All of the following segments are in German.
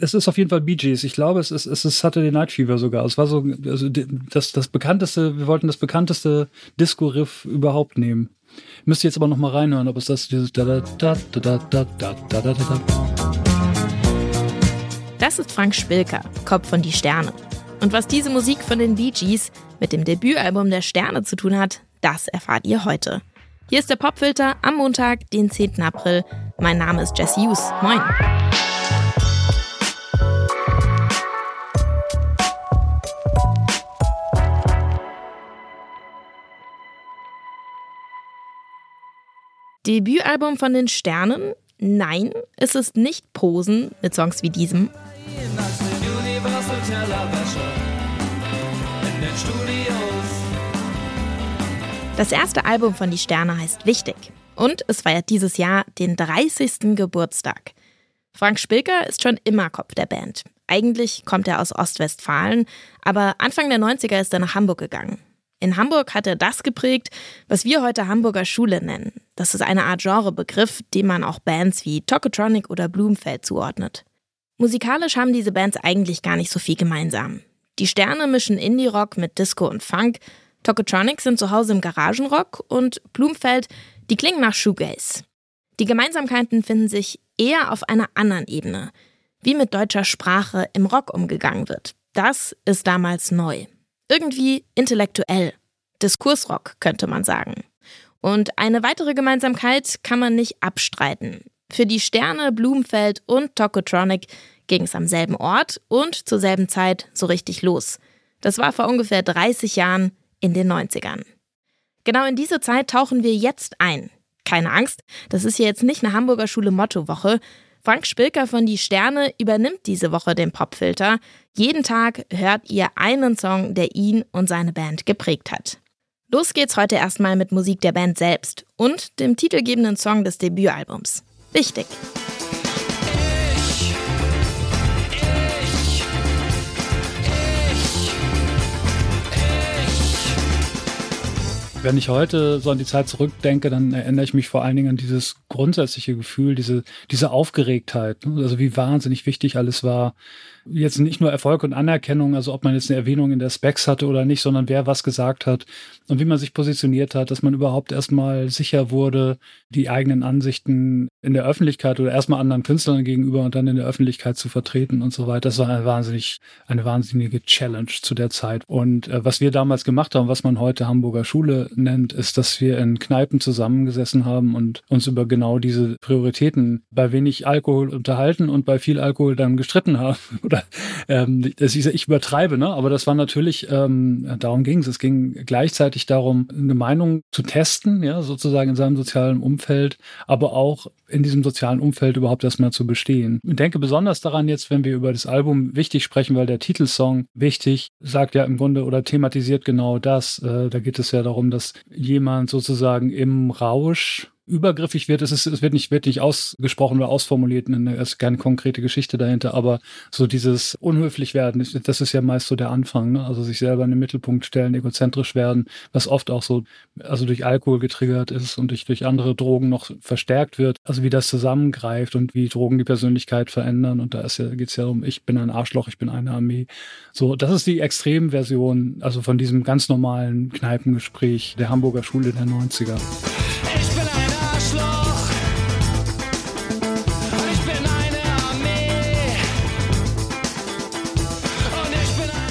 Es ist auf jeden Fall Bee Gees. Ich glaube, es ist, es ist Saturday Night Fever sogar. Es war so, also das, das bekannteste, wir wollten das bekannteste Disco-Riff überhaupt nehmen. Müsst ihr jetzt aber noch mal reinhören, ob es das dieses da da da da da da da da da. Das ist Frank Spilker, Kopf von Die Sterne. Und was diese Musik von den Bee Gees mit dem Debütalbum der Sterne zu tun hat, das erfahrt ihr heute. Hier ist der Popfilter am Montag, den 10. April. Mein Name ist Jesse Hughes. Moin. Debütalbum von den Sternen? Nein, es ist nicht Posen mit Songs wie diesem. Das erste Album von Die Sterne heißt Wichtig und es feiert dieses Jahr den 30. Geburtstag. Frank Spilker ist schon immer Kopf der Band. Eigentlich kommt er aus Ostwestfalen, aber Anfang der 90er ist er nach Hamburg gegangen. In Hamburg hat er das geprägt, was wir heute Hamburger Schule nennen. Das ist eine Art Genrebegriff, dem man auch Bands wie Tokotronic oder Blumenfeld zuordnet. Musikalisch haben diese Bands eigentlich gar nicht so viel gemeinsam. Die Sterne mischen Indie-Rock mit Disco und Funk, Tokotronic sind zu Hause im Garagenrock und Blumfeld, die klingen nach Shoegaze. Die Gemeinsamkeiten finden sich eher auf einer anderen Ebene, wie mit deutscher Sprache im Rock umgegangen wird. Das ist damals neu irgendwie intellektuell. Diskursrock könnte man sagen. Und eine weitere Gemeinsamkeit kann man nicht abstreiten. Für die Sterne, Blumenfeld und Tokotronic ging es am selben Ort und zur selben Zeit so richtig los. Das war vor ungefähr 30 Jahren in den 90ern. Genau in diese Zeit tauchen wir jetzt ein. Keine Angst, das ist hier jetzt nicht eine Hamburger Schule Mottowoche. Frank Spilker von Die Sterne übernimmt diese Woche den Popfilter. Jeden Tag hört ihr einen Song, der ihn und seine Band geprägt hat. Los geht's heute erstmal mit Musik der Band selbst und dem titelgebenden Song des Debütalbums. Wichtig. Wenn ich heute so an die Zeit zurückdenke, dann erinnere ich mich vor allen Dingen an dieses grundsätzliche Gefühl, diese, diese Aufgeregtheit. Ne? Also wie wahnsinnig wichtig alles war, jetzt nicht nur Erfolg und Anerkennung, also ob man jetzt eine Erwähnung in der Specs hatte oder nicht, sondern wer was gesagt hat und wie man sich positioniert hat, dass man überhaupt erstmal sicher wurde, die eigenen Ansichten in der Öffentlichkeit oder erstmal anderen Künstlern gegenüber und dann in der Öffentlichkeit zu vertreten und so weiter. Das war eine wahnsinnig, eine wahnsinnige Challenge zu der Zeit. Und äh, was wir damals gemacht haben, was man heute Hamburger Schule nennt, ist, dass wir in Kneipen zusammengesessen haben und uns über genau diese Prioritäten bei wenig Alkohol unterhalten und bei viel Alkohol dann gestritten haben oder ähm, das ist, ich übertreibe, ne? Aber das war natürlich, ähm, darum ging es. Es ging gleichzeitig darum, eine Meinung zu testen, ja, sozusagen in seinem sozialen Umfeld, aber auch in diesem sozialen Umfeld überhaupt erstmal zu bestehen. Ich denke besonders daran jetzt, wenn wir über das Album wichtig sprechen, weil der Titelsong wichtig sagt ja im Grunde oder thematisiert genau das. Äh, da geht es ja darum, dass jemand sozusagen im Rausch übergriffig wird. Es, ist, es wird nicht wirklich ausgesprochen oder ausformuliert, es ist keine konkrete Geschichte dahinter, aber so dieses unhöflich werden, das ist ja meist so der Anfang, ne? also sich selber in den Mittelpunkt stellen, egozentrisch werden, was oft auch so, also durch Alkohol getriggert ist und durch, durch andere Drogen noch verstärkt wird, also wie das zusammengreift und wie Drogen die Persönlichkeit verändern und da ja, geht es ja um, ich bin ein Arschloch, ich bin eine Armee. So, das ist die Extremversion, also von diesem ganz normalen Kneipengespräch der Hamburger Schule der 90er.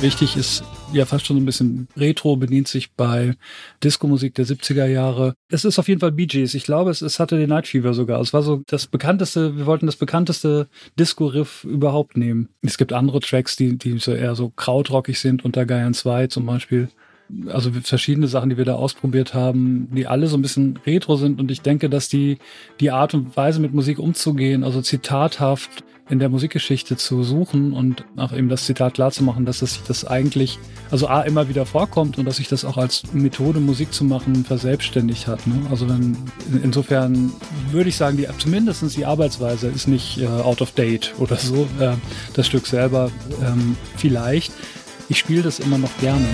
Wichtig ist ja fast schon so ein bisschen Retro, bedient sich bei Disco-Musik der 70er Jahre. Es ist auf jeden Fall Bee Gees. Ich glaube, es, es hatte den Night Fever sogar. Es war so das bekannteste, wir wollten das bekannteste Disco-Riff überhaupt nehmen. Es gibt andere Tracks, die, die so eher so krautrockig sind, unter Geiern 2 zum Beispiel also verschiedene Sachen, die wir da ausprobiert haben, die alle so ein bisschen retro sind und ich denke, dass die, die Art und Weise mit Musik umzugehen, also zitathaft in der Musikgeschichte zu suchen und auch eben das Zitat klar zu machen, dass sich das eigentlich, also A, immer wieder vorkommt und dass sich das auch als Methode, Musik zu machen, verselbstständigt hat. Ne? Also wenn, insofern würde ich sagen, die, zumindest die Arbeitsweise ist nicht äh, out of date oder so. Äh, das Stück selber ähm, vielleicht. Ich spiele das immer noch gerne.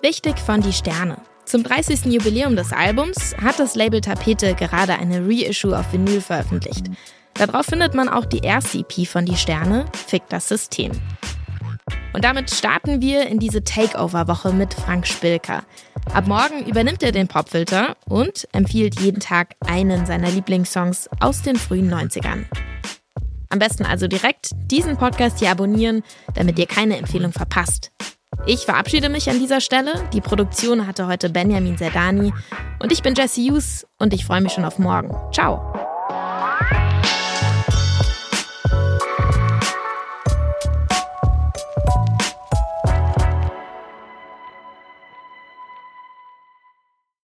Wichtig von Die Sterne. Zum 30. Jubiläum des Albums hat das Label Tapete gerade eine Reissue auf Vinyl veröffentlicht. Darauf findet man auch die erste EP von Die Sterne, Fick das System. Und damit starten wir in diese Takeover-Woche mit Frank Spilker. Ab morgen übernimmt er den Popfilter und empfiehlt jeden Tag einen seiner Lieblingssongs aus den frühen 90ern. Am besten also direkt diesen Podcast hier abonnieren, damit ihr keine Empfehlung verpasst. Ich verabschiede mich an dieser Stelle. Die Produktion hatte heute Benjamin Zerdani und ich bin Jesse Hughes und ich freue mich schon auf morgen. Ciao.